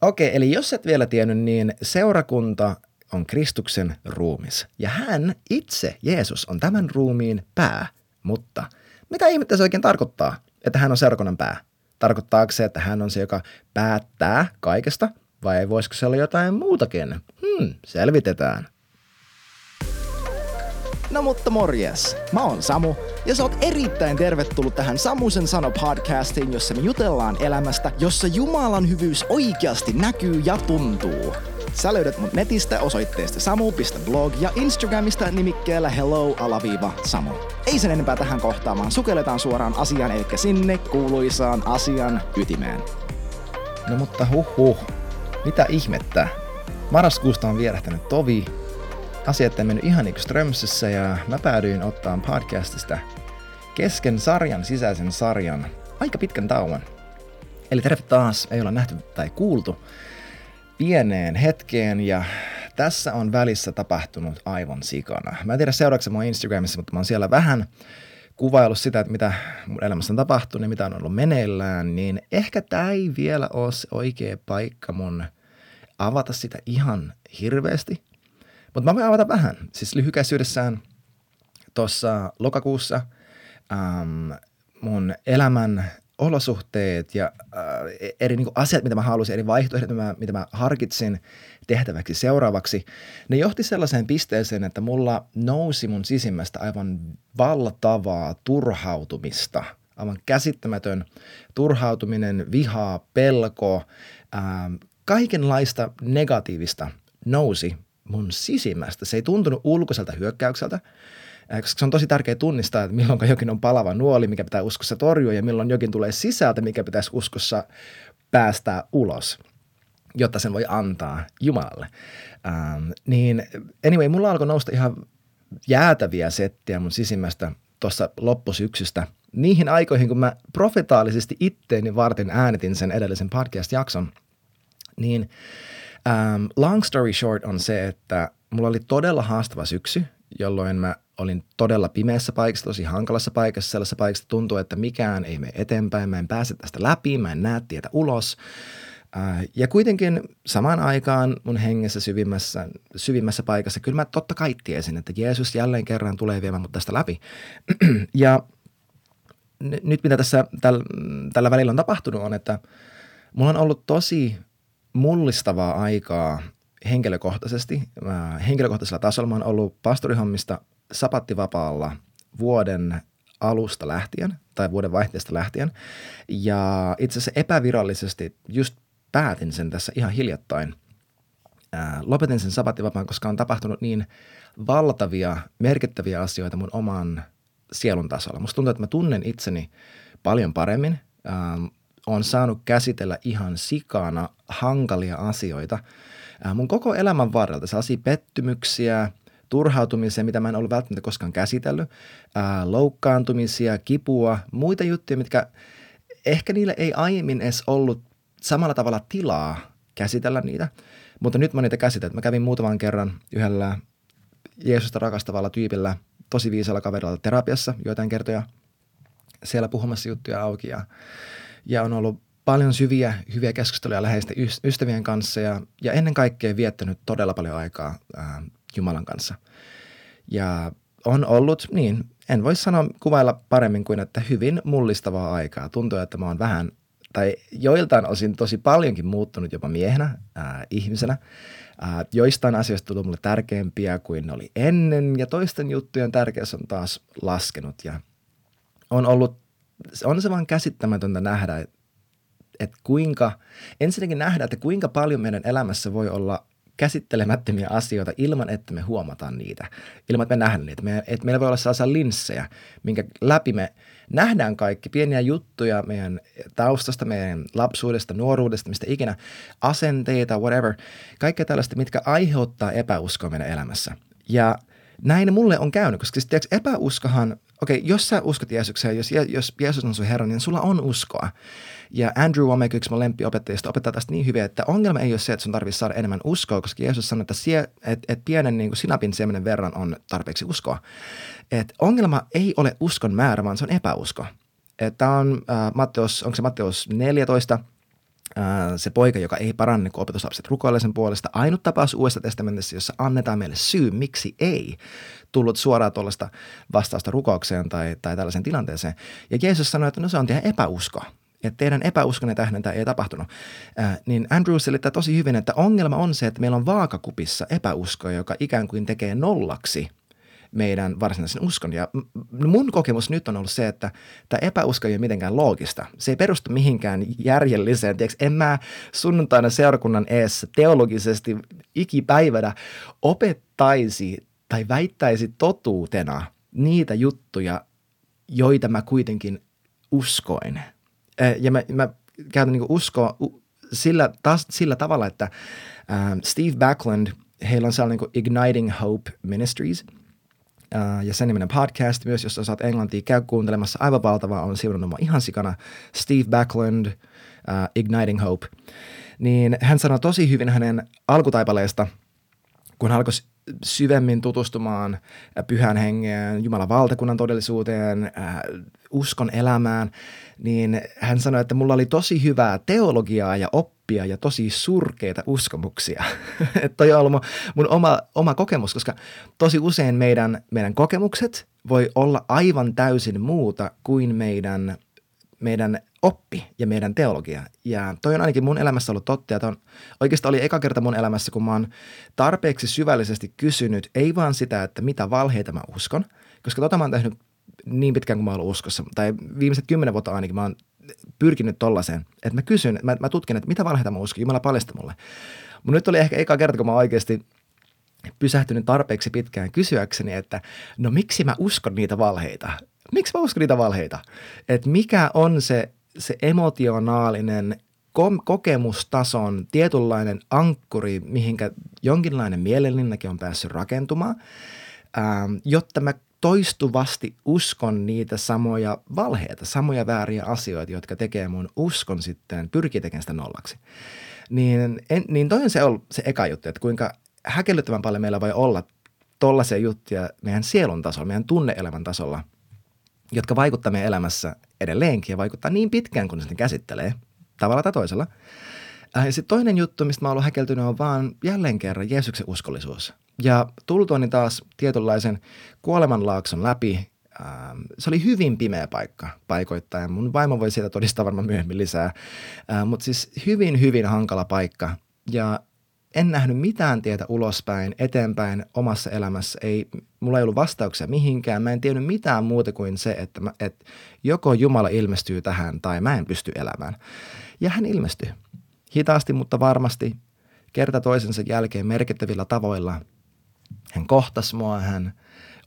Okei, eli jos et vielä tiennyt, niin seurakunta on Kristuksen ruumis. Ja hän itse, Jeesus, on tämän ruumiin pää. Mutta mitä ihmettä se oikein tarkoittaa, että hän on seurakunnan pää? Tarkoittaako se, että hän on se, joka päättää kaikesta? Vai voisiko se olla jotain muutakin? Hmm, selvitetään. No mutta morjes, mä oon Samu ja sä oot erittäin tervetullut tähän Samusen sano podcastiin, jossa me jutellaan elämästä, jossa Jumalan hyvyys oikeasti näkyy ja tuntuu. Sä löydät mut netistä osoitteesta samu.blog ja Instagramista nimikkeellä hello-samu. Ei sen enempää tähän kohtaan, vaan sukelletaan suoraan asiaan, eli sinne kuuluisaan asian ytimeen. No mutta huh huh, mitä ihmettä? Marraskuusta on vierähtänyt tovi, asiat ei mennyt ihan niin kuin Strömsössä ja mä päädyin ottaa podcastista kesken sarjan, sisäisen sarjan, aika pitkän tauon. Eli terve taas, ei olla nähty tai kuultu pieneen hetkeen ja tässä on välissä tapahtunut aivan sikana. Mä en tiedä seuraavaksi mua Instagramissa, mutta mä oon siellä vähän kuvaillut sitä, että mitä mun elämässä on tapahtunut ja mitä on ollut meneillään, niin ehkä tämä ei vielä ole se oikea paikka mun avata sitä ihan hirveästi. Mutta mä voin avata vähän. Siis lyhykäisyydessään tuossa lokakuussa ähm, mun elämän olosuhteet ja äh, eri niin kuin asiat, mitä mä halusin, eri vaihtoehdot, mitä mä, mitä mä harkitsin tehtäväksi seuraavaksi, ne johti sellaiseen pisteeseen, että mulla nousi mun sisimmästä aivan valtavaa turhautumista, aivan käsittämätön turhautuminen, vihaa, pelko, ähm, kaikenlaista negatiivista nousi mun sisimmästä. Se ei tuntunut ulkoiselta hyökkäykseltä, koska se on tosi tärkeää tunnistaa, että milloin jokin on palava nuoli, mikä pitää uskossa torjua, ja milloin jokin tulee sisältä, mikä pitäisi uskossa päästää ulos, jotta sen voi antaa Jumalalle. Ähm, niin anyway, mulla alkoi nousta ihan jäätäviä settiä mun sisimmästä tuossa loppusyksystä niihin aikoihin, kun mä profetaalisesti itteeni varten äänitin sen edellisen podcast-jakson, niin um, long story short on se, että mulla oli todella haastava syksy, jolloin mä olin todella pimeässä paikassa, tosi hankalassa paikassa, sellaisessa paikassa tuntuu, että mikään ei mene eteenpäin, mä en pääse tästä läpi, mä en näe tietä ulos. Äh, ja kuitenkin samaan aikaan mun hengessä syvimmässä, syvimmässä paikassa, kyllä mä totta kai tiesin, että Jeesus jälleen kerran tulee viemään mut tästä läpi. ja nyt mitä tässä täl, tällä välillä on tapahtunut on, että mulla on ollut tosi mullistavaa aikaa henkilökohtaisesti. Mä henkilökohtaisella tasolla mä oon ollut pastorihommista sapattivapaalla vuoden alusta lähtien tai vuoden vaihteesta lähtien. Ja itse asiassa epävirallisesti just päätin sen tässä ihan hiljattain. Lopetin sen sapattivapaan, koska on tapahtunut niin valtavia, merkittäviä asioita mun oman sielun tasolla. Musta tuntuu, että mä tunnen itseni paljon paremmin. On saanut käsitellä ihan sikana hankalia asioita. Ää, mun koko elämän varrelta sellaisia pettymyksiä, turhautumisia, mitä mä en ollut välttämättä koskaan käsitellyt, ää, loukkaantumisia, kipua, muita juttuja, mitkä ehkä niille ei aiemmin edes ollut samalla tavalla tilaa käsitellä niitä, mutta nyt mä niitä käsitän. Mä kävin muutaman kerran yhdellä Jeesusta rakastavalla tyypillä, tosi viisalla kaverilla terapiassa joitain kertoja siellä puhumassa juttuja auki ja, ja on ollut paljon syviä, hyviä keskusteluja läheisten ystävien kanssa ja, ja ennen kaikkea viettänyt todella paljon aikaa ää, Jumalan kanssa. Ja on ollut, niin, en voi sanoa kuvailla paremmin kuin, että hyvin mullistavaa aikaa. Tuntuu, että mä oon vähän, tai joiltain osin tosi paljonkin muuttunut jopa miehenä, ää, ihmisenä. Ää, joistain asioista tullut mulle tärkeämpiä kuin ne oli ennen, ja toisten juttujen tärkeys on taas laskenut. Ja on ollut, on se vaan käsittämätöntä nähdä, että et kuinka, ensinnäkin nähdä, että kuinka paljon meidän elämässä voi olla käsittelemättömiä asioita ilman, että me huomataan niitä, ilman, että me nähdään niitä. Me, että meillä voi olla sellaisia linssejä, minkä läpi me nähdään kaikki pieniä juttuja meidän taustasta, meidän lapsuudesta, nuoruudesta, mistä ikinä, asenteita, whatever, kaikkea tällaista, mitkä aiheuttaa epäuskoa meidän elämässä. Ja näin mulle on käynyt, koska siis, tiedätkö, epäuskohan, okei, okay, jos sä uskot Jeesukseen, jos, jos Jeesus on sun Herra, niin sulla on uskoa. Ja Andrew Womack, yksi mun lempiopettajista, opettaa tästä niin hyvin, että ongelma ei ole se, että sun tarvitsisi saada enemmän uskoa, koska Jeesus sanoi, että, sie, että, että pienen niin kuin sinapin siemenen verran on tarpeeksi uskoa. Et ongelma ei ole uskon määrä, vaan se on epäusko. Tämä on äh, Matteus, onko se Matteus 14, se poika, joka ei paranne, kun opetuslapset rukoilee sen puolesta. Ainut tapaus Uudessa testamentissa, jossa annetaan meille syy, miksi ei tullut suoraan tuollaista vastausta rukoukseen tai, tai tällaiseen tilanteeseen. Ja Jeesus sanoi, että no se on teidän epäusko että teidän epäuskonne tähden tämä ei tapahtunut. Ää, niin Andrew selittää tosi hyvin, että ongelma on se, että meillä on vaakakupissa epäusko, joka ikään kuin tekee nollaksi meidän varsinaisen uskon. Ja mun kokemus nyt on ollut se, että tämä epäusko ei ole mitenkään loogista. Se ei perustu mihinkään järjelliseen. Tiedätkö, en mä sunnuntaina seurakunnan eessä teologisesti ikipäivänä opettaisi tai väittäisi totuutena niitä juttuja, joita mä kuitenkin uskoin. Ja mä, mä käytän niin uskoa sillä, taas, sillä tavalla, että Steve Backlund, heillä on sellainen niin Igniting Hope Ministries – ja sen niminen podcast myös, jos saat englantia, käy kuuntelemassa. Aivan valtava, on siunannut ihan sikana. Steve Backlund, uh, Igniting Hope. Niin hän sanoi tosi hyvin hänen alkutaipaleesta, kun hän alkoi syvemmin tutustumaan pyhän hengeen, Jumalan valtakunnan todellisuuteen, äh, uskon elämään, niin hän sanoi, että mulla oli tosi hyvää teologiaa ja oppia ja tosi surkeita uskomuksia. että toi on ollut mun, mun oma, oma kokemus, koska tosi usein meidän, meidän kokemukset voi olla aivan täysin muuta kuin meidän, meidän oppi ja meidän teologia. Ja toi on ainakin mun elämässä ollut totta. Ja on, oikeastaan oli eka kerta mun elämässä, kun mä oon tarpeeksi syvällisesti kysynyt, ei vaan sitä, että mitä valheita mä uskon, koska tota mä oon tehnyt niin pitkään kuin mä oon ollut uskossa, tai viimeiset kymmenen vuotta ainakin mä oon pyrkinyt tollaiseen, että mä kysyn, mä, mä tutkin, että mitä valheita mä uskon, Jumala paljasta mulle. Mutta nyt oli ehkä eka kerta, kun mä oikeasti pysähtynyt tarpeeksi pitkään kysyäkseni, että no miksi mä uskon niitä valheita? Miksi mä uskon niitä valheita? Että mikä on se se emotionaalinen kom- kokemustason tietynlainen ankkuri, mihinkä jonkinlainen mielenlinnakin on päässyt rakentumaan, ähm, jotta mä toistuvasti uskon niitä samoja valheita, samoja vääriä asioita, jotka tekee mun uskon sitten, pyrkii tekemään sitä nollaksi. Niin, en, niin toi on se, se eka juttu, että kuinka häkellyttävän paljon meillä voi olla tollaisia juttuja meidän sielun tasolla, meidän tunneelämän tasolla – jotka vaikuttaa meidän elämässä edelleenkin ja vaikuttaa niin pitkään, kun ne käsittelee tavalla tai toisella. Äh, ja sitten toinen juttu, mistä mä oon ollut häkeltynyt, on vaan jälleen kerran Jeesuksen uskollisuus. Ja tultuani taas tietynlaisen kuolemanlaakson läpi, ähm, se oli hyvin pimeä paikka paikoittain. Mun vaimo voi siitä todistaa varmaan myöhemmin lisää. Äh, Mutta siis hyvin, hyvin hankala paikka. Ja en nähnyt mitään tietä ulospäin, eteenpäin omassa elämässä. Ei, mulla ei ollut vastauksia mihinkään. Mä en tiennyt mitään muuta kuin se, että, mä, että joko Jumala ilmestyy tähän tai mä en pysty elämään. Ja hän ilmestyi. Hitaasti, mutta varmasti kerta toisensa jälkeen merkittävillä tavoilla. Hän kohtasi mua, hän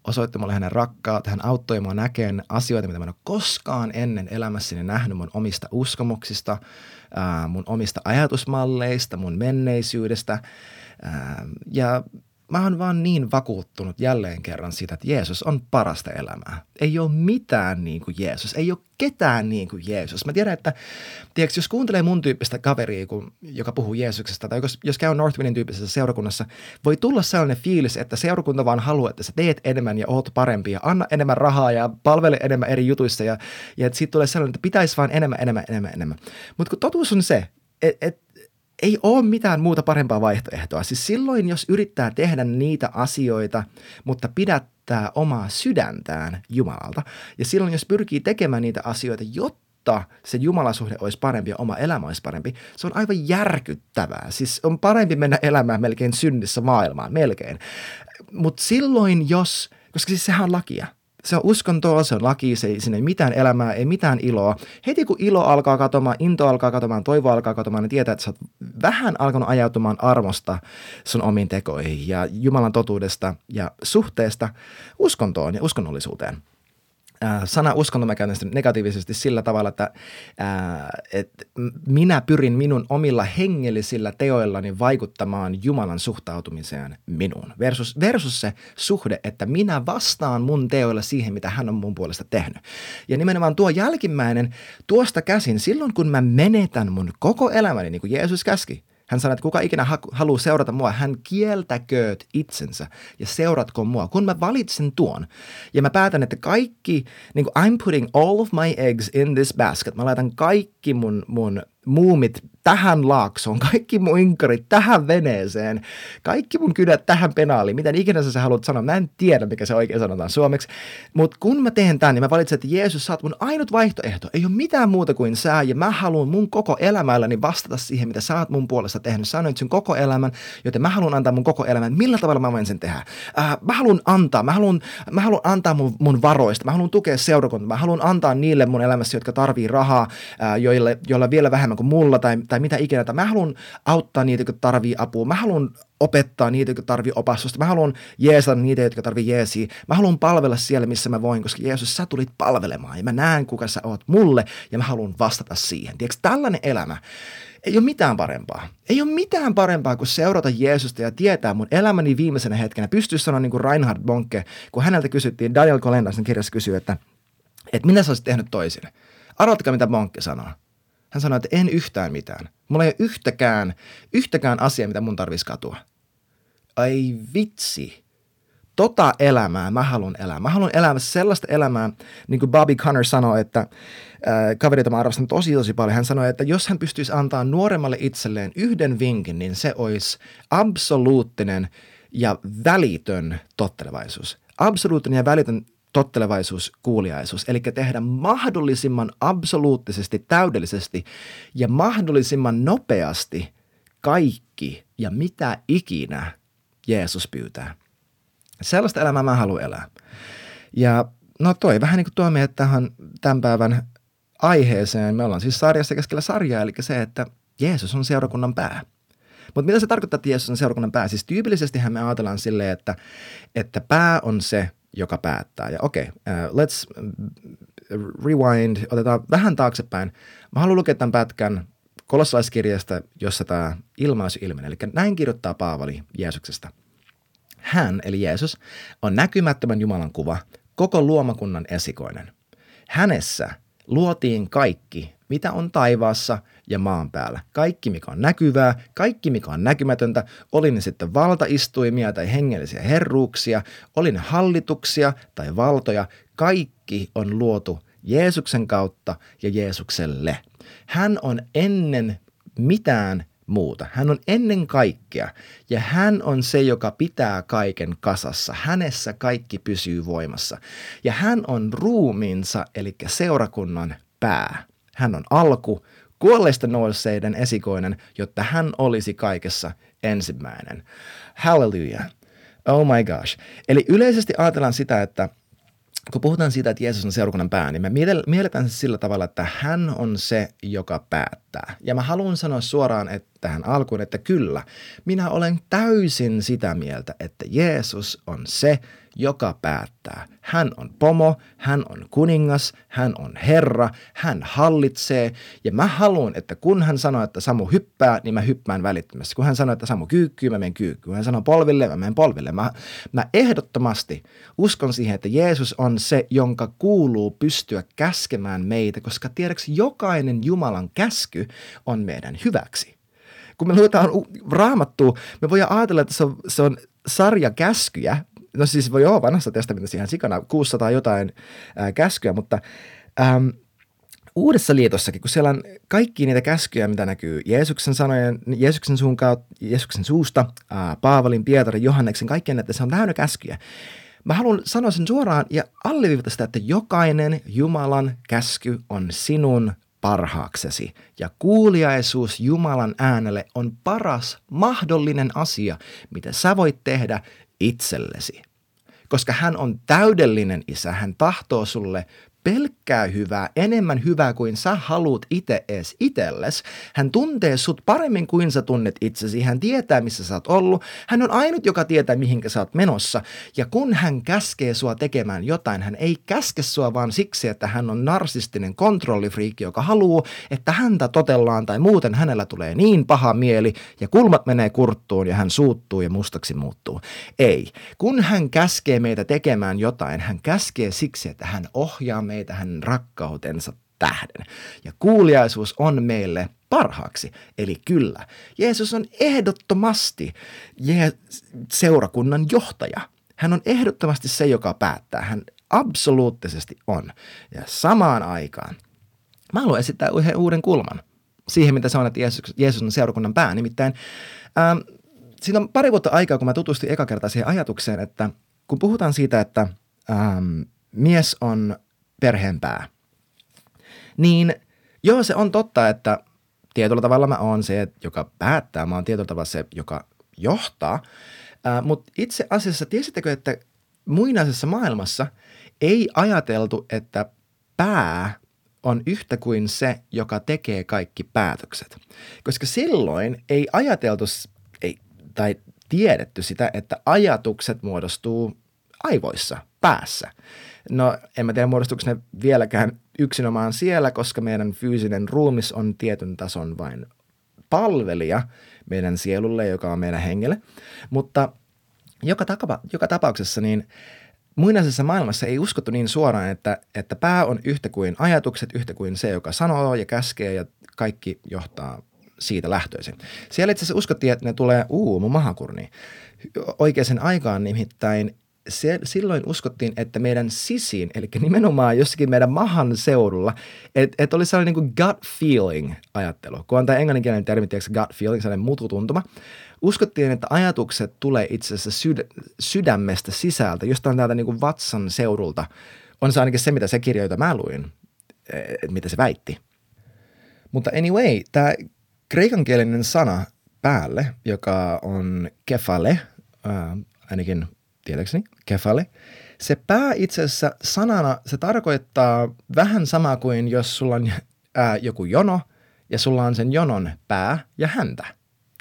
osoitti mulle hänen rakkautta, hän auttoi mua näkemään asioita, mitä mä en ole koskaan ennen elämässäni nähnyt mun omista uskomuksista, mun omista ajatusmalleista, mun menneisyydestä. ja mä oon vaan niin vakuuttunut jälleen kerran siitä, että Jeesus on parasta elämää. Ei ole mitään niin kuin Jeesus, ei ole ketään niin kuin Jeesus. Mä tiedän, että tiedätkö, jos kuuntelee mun tyyppistä kaveria, kun, joka puhuu Jeesuksesta, tai jos, jos käy Northwindin tyyppisessä seurakunnassa, voi tulla sellainen fiilis, että seurakunta vaan haluaa, että sä teet enemmän ja oot parempi ja anna enemmän rahaa ja palvele enemmän eri jutuissa ja, ja että siitä tulee sellainen, että pitäisi vaan enemmän, enemmän, enemmän, enemmän. Mutta kun totuus on se, että et, ei ole mitään muuta parempaa vaihtoehtoa. Siis silloin, jos yrittää tehdä niitä asioita, mutta pidättää omaa sydäntään Jumalalta, ja silloin, jos pyrkii tekemään niitä asioita, jotta se Jumalasuhde olisi parempi ja oma elämä olisi parempi, se on aivan järkyttävää. Siis on parempi mennä elämään melkein synnissä maailmaan, melkein. Mutta silloin, jos, koska siis sehän on lakia – se on uskontoa, se on laki, se ei, sinne ei mitään elämää, ei mitään iloa. Heti kun ilo alkaa katomaan, into alkaa katomaan, toivo alkaa katomaan, niin tietää, että sä oot vähän alkanut ajautumaan armosta sun omiin tekoihin ja Jumalan totuudesta ja suhteesta uskontoon ja uskonnollisuuteen sana uskonto mä käytän sitä negatiivisesti sillä tavalla, että äh, et minä pyrin minun omilla hengellisillä teoillani vaikuttamaan Jumalan suhtautumiseen minuun. Versus, versus se suhde, että minä vastaan mun teoilla siihen, mitä hän on mun puolesta tehnyt. Ja nimenomaan tuo jälkimmäinen, tuosta käsin, silloin kun mä menetän mun koko elämäni, niin kuin Jeesus käski, hän sanoi, että kuka ikinä haluaa seurata mua, hän kieltäkööt itsensä ja seuratko mua. Kun mä valitsen tuon ja mä päätän, että kaikki, niin kuin I'm putting all of my eggs in this basket, mä laitan kaikki mun, mun muumit tähän laaksoon, kaikki mun inkarit tähän veneeseen, kaikki mun kydät tähän penaaliin, miten ikinä sä haluat sanoa. Mä en tiedä, mikä se oikein sanotaan suomeksi, mutta kun mä teen tämän, niin mä valitsen, että Jeesus, sä oot mun ainut vaihtoehto. Ei ole mitään muuta kuin sä, ja mä haluan mun koko elämälläni vastata siihen, mitä sä oot mun puolesta tehnyt. Sä sun koko elämän, joten mä haluan antaa mun koko elämän. Millä tavalla mä voin sen tehdä? Äh, mä haluan antaa, mä haluan, mä haluan antaa mun, mun varoista, mä haluan tukea seurakuntaa, mä haluan antaa niille mun elämässä, jotka tarvii rahaa, äh, joille, joilla vielä vähemmän kuin mulla tai tai mitä ikinä. Tai mä haluan auttaa niitä, jotka tarvii apua. Mä haluan opettaa niitä, jotka tarvii opastusta. Mä haluan jeesata niitä, jotka tarvii jeesiä. Mä haluan palvella siellä, missä mä voin, koska Jeesus, sä tulit palvelemaan ja mä näen, kuka sä oot mulle ja mä haluan vastata siihen. Tiedätkö, tällainen elämä, ei ole mitään parempaa. Ei ole mitään parempaa kuin seurata Jeesusta ja tietää mun elämäni viimeisenä hetkenä. Pystyy sanoa niin kuin Reinhard Bonke, kun häneltä kysyttiin, Daniel Kolendasen kirjassa kysyy, että, että mitä sä olisit tehnyt toisin. Arvatkaa, mitä Bonke sanoo. Hän sanoi, että en yhtään mitään. Mulla ei ole yhtäkään, yhtäkään asiaa, mitä mun tarvitsisi katua. Ai vitsi. Tota elämää mä haluan elää. Mä haluan elää sellaista elämää, niin kuin Bobby Connor sanoi, että äh, kaverita mä arvostan tosi tosi paljon. Hän sanoi, että jos hän pystyisi antaa nuoremmalle itselleen yhden vinkin, niin se olisi absoluuttinen ja välitön tottelevaisuus. Absoluuttinen ja välitön tottelevaisuus, kuuliaisuus, eli tehdä mahdollisimman absoluuttisesti, täydellisesti ja mahdollisimman nopeasti kaikki ja mitä ikinä Jeesus pyytää. Sellaista elämää mä haluan elää. Ja no toi vähän niin kuin tuo meidät tähän tämän päivän aiheeseen. Me ollaan siis sarjassa keskellä sarjaa, eli se, että Jeesus on seurakunnan pää. Mutta mitä se tarkoittaa, että Jeesus on seurakunnan pää? Siis tyypillisesti me ajatellaan silleen, että, että pää on se, joka päättää. Ja okei, okay, uh, let's rewind, otetaan vähän taaksepäin. Mä haluan lukea tämän pätkän kolossalaiskirjasta, jossa tämä ilmaisu ilmenee. Eli näin kirjoittaa Paavali Jeesuksesta. Hän, eli Jeesus, on näkymättömän Jumalan kuva, koko luomakunnan esikoinen. Hänessä luotiin kaikki, mitä on taivaassa ja maan päällä. Kaikki, mikä on näkyvää, kaikki, mikä on näkymätöntä, oli ne sitten valtaistuimia tai hengellisiä herruuksia, oli ne hallituksia tai valtoja, kaikki on luotu Jeesuksen kautta ja Jeesukselle. Hän on ennen mitään muuta. Hän on ennen kaikkea ja hän on se, joka pitää kaiken kasassa. Hänessä kaikki pysyy voimassa. Ja hän on ruumiinsa, eli seurakunnan pää. Hän on alku, kuolleista nousseiden esikoinen, jotta hän olisi kaikessa ensimmäinen. Hallelujah. Oh my gosh. Eli yleisesti ajatellaan sitä, että kun puhutaan siitä, että Jeesus on seurakunnan pää, niin me mielletään se sillä tavalla, että hän on se, joka päättää. Ja mä haluan sanoa suoraan että tähän alkuun, että kyllä, minä olen täysin sitä mieltä, että Jeesus on se, joka päättää. Hän on pomo, hän on kuningas, hän on herra, hän hallitsee. Ja mä haluan, että kun hän sanoo, että Samu hyppää, niin mä hyppään välittömästi. Kun hän sanoo, että Samu kyykkyy, mä menen kyykkyyn. Kun hän sanoo polville, mä menen polville. Mä, mä ehdottomasti uskon siihen, että Jeesus on se, jonka kuuluu pystyä käskemään meitä, koska tiedäksi jokainen Jumalan käsky on meidän hyväksi kun me luetaan raamattua, me voidaan ajatella, että se on, se on sarja käskyjä, no siis voi olla vanhassa testamentissa ihan sikana 600 jotain ää, käskyä, mutta äm, Uudessa liitossakin, kun siellä on kaikki niitä käskyjä, mitä näkyy Jeesuksen sanojen, Jeesuksen, suun kautta, Jeesuksen suusta, ää, Paavalin, Pietarin, Johanneksen, kaikkien että se on täynnä käskyjä. Mä haluan sanoa sen suoraan ja alleviivata sitä, että jokainen Jumalan käsky on sinun parhaaksesi. Ja kuuliaisuus Jumalan äänelle on paras mahdollinen asia, mitä sä voit tehdä itsellesi. Koska hän on täydellinen isä, hän tahtoo sulle pelkkää hyvää, enemmän hyvää kuin sä haluat itse edes itelles. Hän tuntee sut paremmin kuin sä tunnet itsesi. Hän tietää, missä sä oot ollut. Hän on ainut, joka tietää, mihinkä sä oot menossa. Ja kun hän käskee sua tekemään jotain, hän ei käske sua vaan siksi, että hän on narsistinen kontrollifriikki, joka haluaa, että häntä totellaan tai muuten hänellä tulee niin paha mieli ja kulmat menee kurttuun ja hän suuttuu ja mustaksi muuttuu. Ei. Kun hän käskee meitä tekemään jotain, hän käskee siksi, että hän ohjaa meitä hänen rakkautensa tähden. Ja kuuliaisuus on meille parhaaksi. Eli kyllä, Jeesus on ehdottomasti Je- seurakunnan johtaja. Hän on ehdottomasti se, joka päättää. Hän absoluuttisesti on. Ja samaan aikaan mä haluan esittää yhden uuden kulman. siihen, mitä se on, että Jeesus, Jeesus on seurakunnan pää. Nimittäin ähm, siinä on pari vuotta aikaa, kun mä tutustuin eka kertaa siihen ajatukseen, että kun puhutaan siitä, että ähm, mies on perheen pää, niin joo, se on totta, että tietyllä tavalla mä oon se, joka päättää, mä oon tietyllä tavalla se, joka johtaa, äh, mutta itse asiassa tiesittekö, että muinaisessa maailmassa ei ajateltu, että pää on yhtä kuin se, joka tekee kaikki päätökset. Koska silloin ei ajateltu ei, tai tiedetty sitä, että ajatukset muodostuu aivoissa, päässä. No en mä tiedä muodostuuko ne vieläkään yksinomaan siellä, koska meidän fyysinen ruumis on tietyn tason vain palvelija meidän sielulle, joka on meidän hengelle. Mutta joka, tapa, joka tapauksessa niin muinaisessa maailmassa ei uskottu niin suoraan, että, että pää on yhtä kuin ajatukset, yhtä kuin se, joka sanoo ja käskee ja kaikki johtaa siitä lähtöisin. Siellä itse asiassa uskottiin, että ne tulee uu mun mahakurni. Oikeaan aikaan nimittäin se, silloin uskottiin, että meidän sisiin, eli nimenomaan jossakin meidän mahan seudulla, että et oli sellainen niin kuin gut feeling ajattelu. Kun on tämä englanninkielinen termi, tiedätkö, gut feeling, sellainen mututuntuma. Uskottiin, että ajatukset tulee itse asiassa syd, sydämestä sisältä, jostain täältä niin kuin vatsan seudulta. On se ainakin se, mitä se kirja, jota mä luin, että mitä se väitti. Mutta anyway, tämä kreikankielinen sana päälle, joka on kefale, äh, ainakin tietääkseni, kefale. Se pää itse asiassa sanana, se tarkoittaa vähän sama kuin jos sulla on ää, joku jono ja sulla on sen jonon pää ja häntä.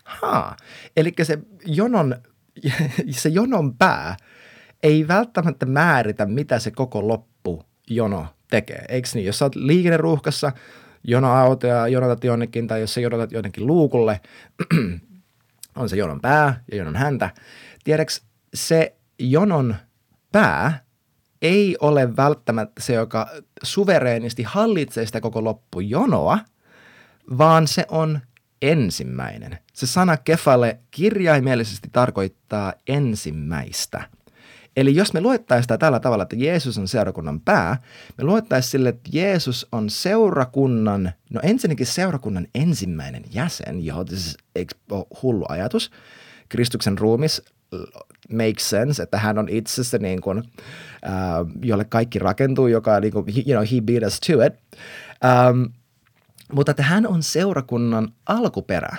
Haa, eli se jonon, se jonon pää ei välttämättä määritä, mitä se koko loppu jono tekee. Eikö niin? Jos sä oot liikenneruuhkassa, jonoautoja jonotat jonnekin tai jos sä jonotat jonnekin luukulle, on se jonon pää ja jonon häntä. Tiedäks, se jonon pää ei ole välttämättä se, joka suvereenisti hallitsee sitä koko loppujonoa, vaan se on ensimmäinen. Se sana kefale kirjaimellisesti tarkoittaa ensimmäistä. Eli jos me luettaisiin sitä tällä tavalla, että Jeesus on seurakunnan pää, me luettaisiin sille, että Jeesus on seurakunnan, no ensinnäkin seurakunnan ensimmäinen jäsen, johon siis eikö ole hullu ajatus. Kristuksen ruumis makes sense, että hän on itse se niin kuin, uh, jolle kaikki rakentuu, joka niin kuin, you know, he beat us to it. Um, mutta että hän on seurakunnan alkuperä.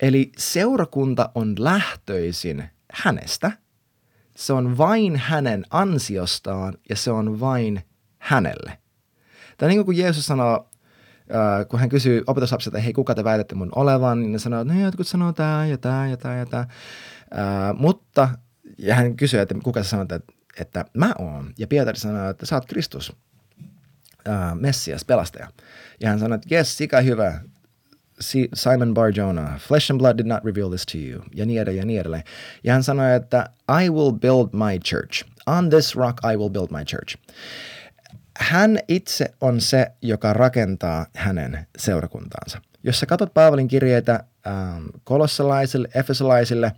Eli seurakunta on lähtöisin hänestä. Se on vain hänen ansiostaan ja se on vain hänelle. Tämä niin kuin Jeesus sanoo, Uh, kun hän kysyy opetuslapsilta, että hei, kuka te väitätte mun olevan, niin ne sanoo, että no jotkut sanoo tämä ja tämä ja tämä ja tämä. Uh, mutta ja hän kysyi, että kuka sä sanot, että, että mä oon. Ja Pietari sanoi, että sä oot Kristus, uh, Messias, pelastaja. Ja hän sanoi, että yes, sikä hyvä, Simon Barjona, flesh and blood did not reveal this to you, ja niin edelleen, ja niin edelleen. Ja hän sanoi, että I will build my church. On this rock I will build my church. Hän itse on se, joka rakentaa hänen seurakuntaansa. Jos sä katsot Paavalin kirjeitä kolossalaisille, efesolaisille,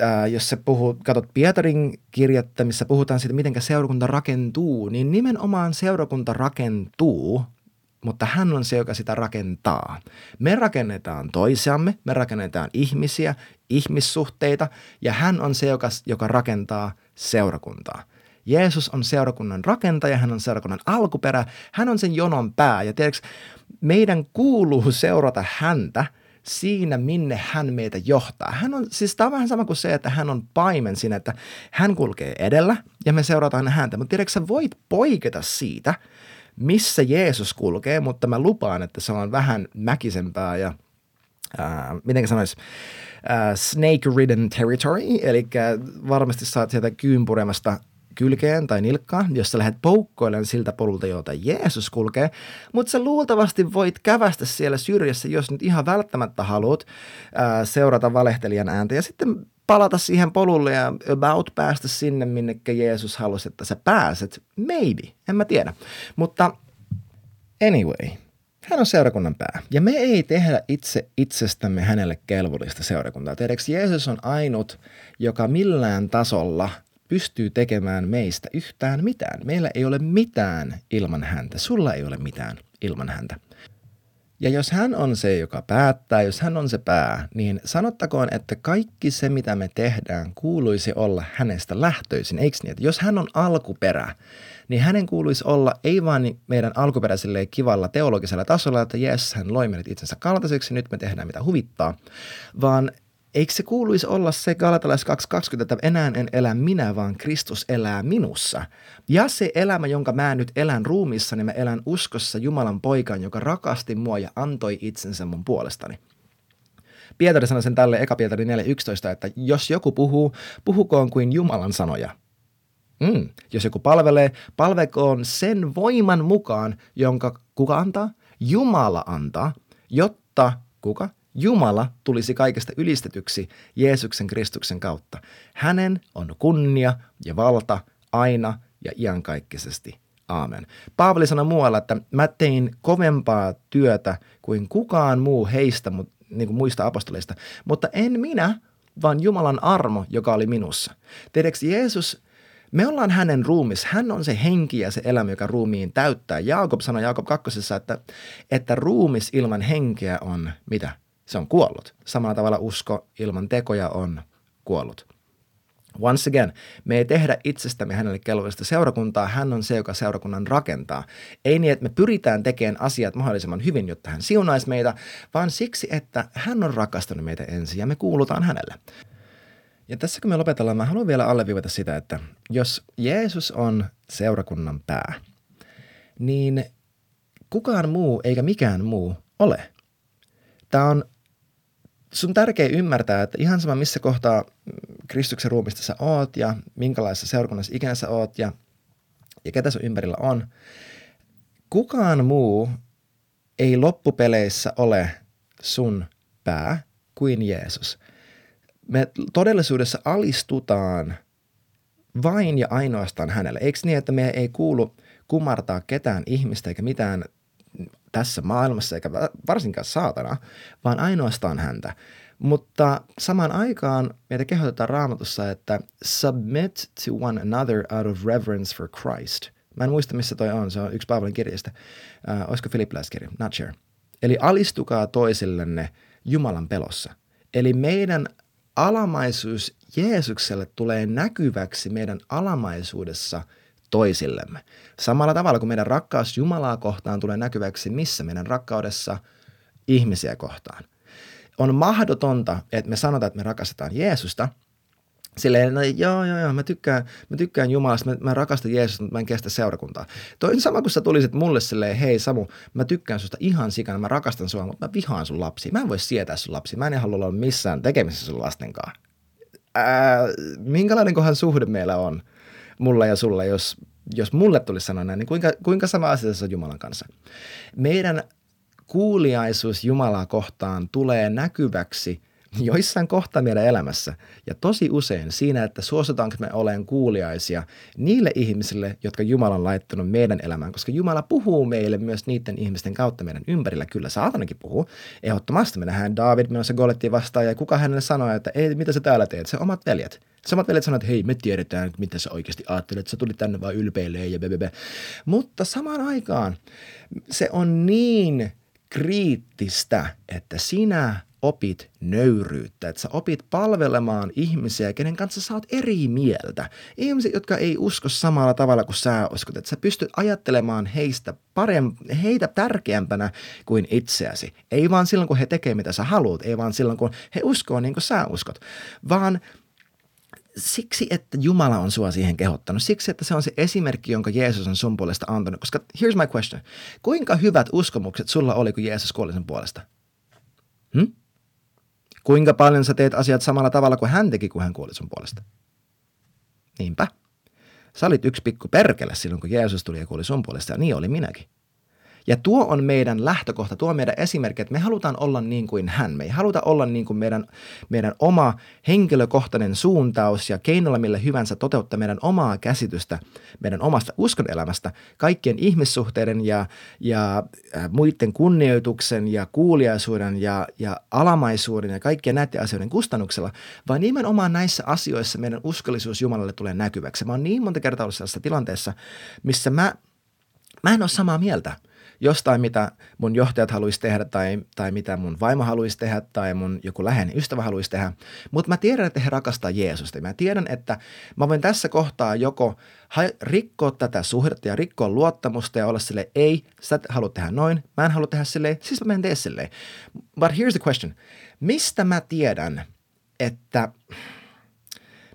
ää, jos sä puhut, katsot Pietarin kirjettä, missä puhutaan siitä, miten seurakunta rakentuu, niin nimenomaan seurakunta rakentuu, mutta hän on se, joka sitä rakentaa. Me rakennetaan toisiamme, me rakennetaan ihmisiä, ihmissuhteita, ja hän on se, joka, joka rakentaa seurakuntaa. Jeesus on seurakunnan rakentaja, hän on seurakunnan alkuperä, hän on sen jonon pää. Ja tiedätkö, meidän kuuluu seurata häntä – siinä, minne hän meitä johtaa. Hän on, siis tämä on vähän sama kuin se, että hän on paimen siinä, että hän kulkee edellä ja me seurataan häntä. Mutta tiedätkö, sä voit poiketa siitä, missä Jeesus kulkee, mutta mä lupaan, että se on vähän mäkisempää ja äh, miten sanoisi, äh, snake-ridden territory, eli varmasti saat sieltä kyynpuremasta kylkeen tai nilkkaan, jos sä lähdet poukkoilemaan siltä polulta, jota Jeesus kulkee, mutta sä luultavasti voit kävästä siellä syrjässä, jos nyt ihan välttämättä haluat ää, seurata valehtelijan ääntä ja sitten palata siihen polulle ja about päästä sinne, minnekä Jeesus halusi, että sä pääset. Maybe, en mä tiedä. Mutta anyway, hän on seurakunnan pää. Ja me ei tehdä itse itsestämme hänelle kelvollista seurakuntaa. Tiedätkö, Jeesus on ainut, joka millään tasolla – pystyy tekemään meistä yhtään mitään. Meillä ei ole mitään ilman häntä. Sulla ei ole mitään ilman häntä. Ja jos hän on se, joka päättää, jos hän on se pää, niin sanottakoon, että kaikki se, mitä me tehdään, kuuluisi olla hänestä lähtöisin, eikö niin? Että jos hän on alkuperä, niin hänen kuuluisi olla ei vaan meidän alkuperäiselle kivalla teologisella tasolla, että jes, hän loi meidät itsensä kaltaiseksi, nyt me tehdään mitä huvittaa, vaan eikö se kuuluisi olla se Galatalais 2.20, että enää en elä minä, vaan Kristus elää minussa. Ja se elämä, jonka mä nyt elän ruumissa, niin mä elän uskossa Jumalan poikaan, joka rakasti mua ja antoi itsensä mun puolestani. Pietari sanoi sen tälle eka Pietari 4.11, että jos joku puhuu, puhukoon kuin Jumalan sanoja. Mm. Jos joku palvelee, palvekoon sen voiman mukaan, jonka kuka antaa? Jumala antaa, jotta kuka? Jumala tulisi kaikesta ylistetyksi Jeesuksen Kristuksen kautta. Hänen on kunnia ja valta aina ja iankaikkisesti. Aamen. Paavali sanoi muualla, että mä tein kovempaa työtä kuin kukaan muu heistä, niin kuin muista apostoleista, mutta en minä, vaan Jumalan armo, joka oli minussa. Tiedätkö, Jeesus, me ollaan hänen ruumis. Hän on se henki ja se elämä, joka ruumiin täyttää. Jaakob sanoi Jaakob kakkosessa, että, että ruumis ilman henkeä on mitä? Se on kuollut. Samalla tavalla usko ilman tekoja on kuollut. Once again, me ei tehdä itsestämme hänelle kelvollista seurakuntaa, hän on se, joka seurakunnan rakentaa. Ei niin, että me pyritään tekemään asiat mahdollisimman hyvin, jotta hän siunaisi meitä, vaan siksi, että hän on rakastanut meitä ensin ja me kuulutaan hänelle. Ja tässä kun me lopetellaan, mä haluan vielä alleviivata sitä, että jos Jeesus on seurakunnan pää, niin kukaan muu eikä mikään muu ole. Tämä on sun tärkeä ymmärtää, että ihan sama missä kohtaa Kristuksen ruumista sä oot ja minkälaisessa seurakunnassa ikinä sä oot ja, ja ketä sun ympärillä on, kukaan muu ei loppupeleissä ole sun pää kuin Jeesus. Me todellisuudessa alistutaan vain ja ainoastaan hänelle. Eikö niin, että me ei kuulu kumartaa ketään ihmistä eikä mitään tässä maailmassa, eikä varsinkaan saatana, vaan ainoastaan häntä. Mutta samaan aikaan meitä kehotetaan raamatussa, että submit to one another out of reverence for Christ. Mä en muista, missä toi on. Se on yksi Paavalin kirjasta. Uh, olisiko Filippiläiskirja? Not sure. Eli alistukaa toisillenne Jumalan pelossa. Eli meidän alamaisuus Jeesukselle tulee näkyväksi meidän alamaisuudessa – toisillemme. Samalla tavalla kuin meidän rakkaus Jumalaa kohtaan tulee näkyväksi missä meidän rakkaudessa ihmisiä kohtaan. On mahdotonta, että me sanotaan, että me rakastetaan Jeesusta, Silleen, no joo, joo, joo, mä tykkään, mä tykkään Jumalasta, mä, mä rakastan Jeesusta, mutta mä en kestä seurakuntaa. Toi on sama, kun sä tulisit mulle silleen, hei Samu, mä tykkään susta ihan sikana, mä rakastan sua, mutta mä vihaan sun lapsi. Mä en voi sietää sun lapsi, mä en halua olla missään tekemisessä sun lastenkaan. Ää, minkälainen kohan suhde meillä on? Mulla ja sulla, jos, jos mulle tulisi sanoa näin, niin kuinka, kuinka sama asia se on Jumalan kanssa? Meidän kuuliaisuus Jumalaa kohtaan tulee näkyväksi joissain kohtaa meidän elämässä ja tosi usein siinä, että suositaanko me olen kuuliaisia niille ihmisille, jotka Jumala on laittanut meidän elämään, koska Jumala puhuu meille myös niiden ihmisten kautta meidän ympärillä. Kyllä saatanakin puhuu. Ehdottomasti me nähdään David menossa Golettiin vastaan ja kuka hänelle sanoi, että ei, mitä sä täällä teet, se omat veljet. Samat veljet sanoivat, että hei, me tiedetään, mitä sä oikeasti ajattelet, sä tulit tänne vaan ylpeilee ja bebebe. Mutta samaan aikaan se on niin kriittistä, että sinä opit nöyryyttä, että sä opit palvelemaan ihmisiä, kenen kanssa sä oot eri mieltä. Ihmisiä, jotka ei usko samalla tavalla kuin sä uskot, että sä pystyt ajattelemaan heistä parem- heitä tärkeämpänä kuin itseäsi. Ei vaan silloin, kun he tekee mitä sä haluat, ei vaan silloin, kun he uskoo niin kuin sä uskot, vaan siksi, että Jumala on sua siihen kehottanut. Siksi, että se on se esimerkki, jonka Jeesus on sun puolesta antanut. Koska here's my question. Kuinka hyvät uskomukset sulla oli, kun Jeesus kuoli sun puolesta? Hmm? Kuinka paljon sä teet asiat samalla tavalla kuin hän teki, kun hän kuoli sun puolesta? Niinpä. Sä olit yksi pikku perkele silloin, kun Jeesus tuli ja kuoli sun puolesta, ja niin oli minäkin. Ja tuo on meidän lähtökohta, tuo on meidän esimerkki, että me halutaan olla niin kuin hän. Me ei haluta olla niin kuin meidän, meidän oma henkilökohtainen suuntaus ja keinolla millä hyvänsä toteuttaa meidän omaa käsitystä meidän omasta uskonelämästä kaikkien ihmissuhteiden ja, ja äh, muiden kunnioituksen ja kuuliaisuuden ja, ja alamaisuuden ja kaikkien näiden asioiden kustannuksella, vaan nimenomaan näissä asioissa meidän uskollisuus Jumalalle tulee näkyväksi. Mä oon niin monta kertaa ollut sellaisessa tilanteessa, missä mä, mä en ole samaa mieltä – jostain, mitä mun johtajat haluaisi tehdä tai, tai mitä mun vaimo haluaisi tehdä tai mun joku läheinen ystävä haluaisi tehdä. Mutta mä tiedän, että he rakastaa Jeesusta. Mä tiedän, että mä voin tässä kohtaa joko rikkoa tätä suhdetta ja rikkoa luottamusta ja olla sille ei, sä haluat tehdä noin, mä en halua tehdä silleen, siis mä menen tee silleen. But here's the question. Mistä mä tiedän, että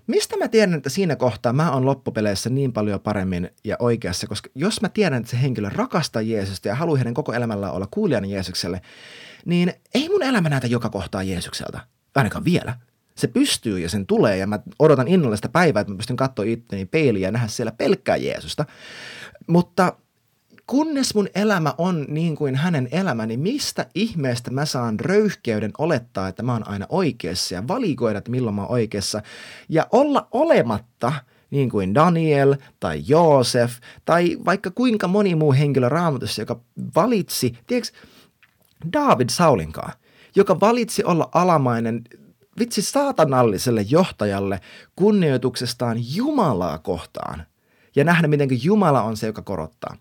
Mistä mä tiedän, että siinä kohtaa mä oon loppupeleissä niin paljon paremmin ja oikeassa, koska jos mä tiedän, että se henkilö rakastaa Jeesusta ja haluaa hänen koko elämällä olla kuulijana Jeesukselle, niin ei mun elämä näytä joka kohtaa Jeesukselta. Ainakaan vielä. Se pystyy ja sen tulee ja mä odotan innolla sitä päivää, että mä pystyn katsoa itteni peiliin ja nähdä siellä pelkkää Jeesusta. Mutta kunnes mun elämä on niin kuin hänen elämäni, mistä ihmeestä mä saan röyhkeyden olettaa, että mä oon aina oikeassa ja valikoida, että milloin mä oon oikeassa. Ja olla olematta niin kuin Daniel tai Joosef tai vaikka kuinka moni muu henkilö raamatussa, joka valitsi, tiedätkö, David Saulinkaan, joka valitsi olla alamainen vitsi saatanalliselle johtajalle kunnioituksestaan Jumalaa kohtaan – ja nähdä, miten Jumala on se, joka korottaa.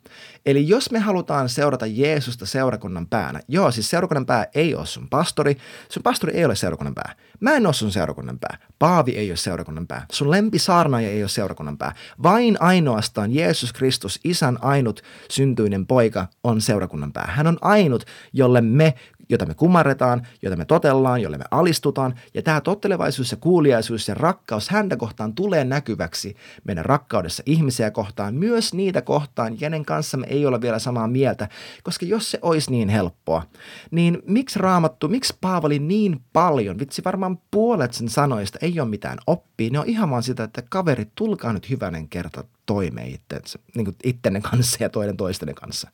Eli jos me halutaan seurata Jeesusta seurakunnan päänä, joo, siis seurakunnan pää ei ole sun pastori, sun pastori ei ole seurakunnan pää. Mä en ole sun seurakunnan pää. Paavi ei ole seurakunnan pää. Sun lempisaarnaaja ei ole seurakunnan pää. Vain ainoastaan Jeesus Kristus, isän ainut syntyinen poika, on seurakunnan pää. Hän on ainut, jolle me jota me kumarretaan, jota me totellaan, jolle me alistutaan. Ja tämä tottelevaisuus ja kuuliaisuus ja rakkaus häntä kohtaan tulee näkyväksi meidän rakkaudessa ihmisiä kohtaan, myös niitä kohtaan, kenen kanssa me ei ole vielä samaa mieltä. Koska jos se olisi niin helppoa, niin miksi raamattu, miksi Paavali niin paljon, vitsi varmaan puolet sen sanoista ei ole mitään oppia, ne on ihan vaan sitä, että kaverit, tulkaa nyt hyvänen kerta toimeen itsensä, niin kuin ittenne kanssa ja toinen toistenne kanssa.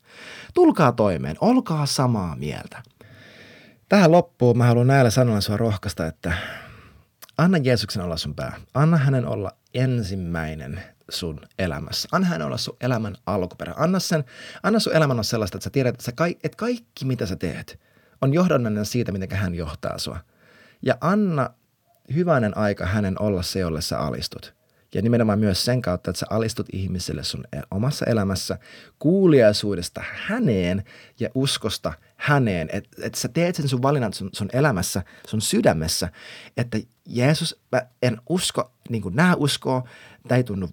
Tulkaa toimeen, olkaa samaa mieltä. Tähän loppuun mä haluan näillä sanoilla sua rohkaista, että anna Jeesuksen olla sun pää. Anna hänen olla ensimmäinen sun elämässä. Anna hänen olla sun elämän alkuperä. Anna, sen, anna sun elämän olla sellaista, että sä tiedät, että, sä ka- että kaikki mitä sä teet on johdannainen siitä, miten hän johtaa sua. Ja anna hyvänen aika hänen olla se, jolle sä alistut. Ja nimenomaan myös sen kautta, että sä alistut ihmiselle sun e- omassa elämässä kuuliaisuudesta häneen ja uskosta häneen. Että et sä teet sen sun valinnan sun, sun elämässä, sun sydämessä, että Jeesus, mä en usko niin kuin nämä uskoo, tämä ei tunnu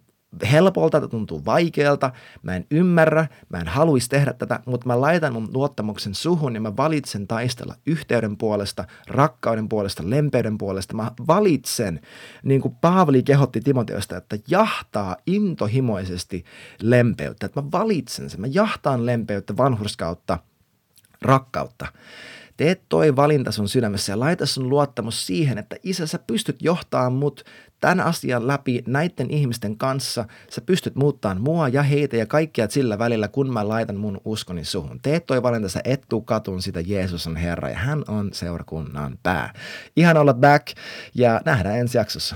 helpolta, tämä tuntuu vaikealta, mä en ymmärrä, mä en haluaisi tehdä tätä, mutta mä laitan mun luottamuksen suhun ja mä valitsen taistella yhteyden puolesta, rakkauden puolesta, lempeyden puolesta. Mä valitsen, niin kuin Paavali kehotti Timoteosta, että jahtaa intohimoisesti lempeyttä, että mä valitsen sen, mä jahtaan lempeyttä vanhurskautta, rakkautta. Tee toi valinta sun sydämessä ja laita sun luottamus siihen, että isä sä pystyt johtamaan mut tämän asian läpi näiden ihmisten kanssa. Sä pystyt muuttamaan mua ja heitä ja kaikkia sillä välillä, kun mä laitan mun uskoni suhun. Tee toi valinta, sä et tuu katun sitä Jeesus on Herra ja hän on seurakunnan pää. Ihan olla back ja nähdään ensi jaksossa.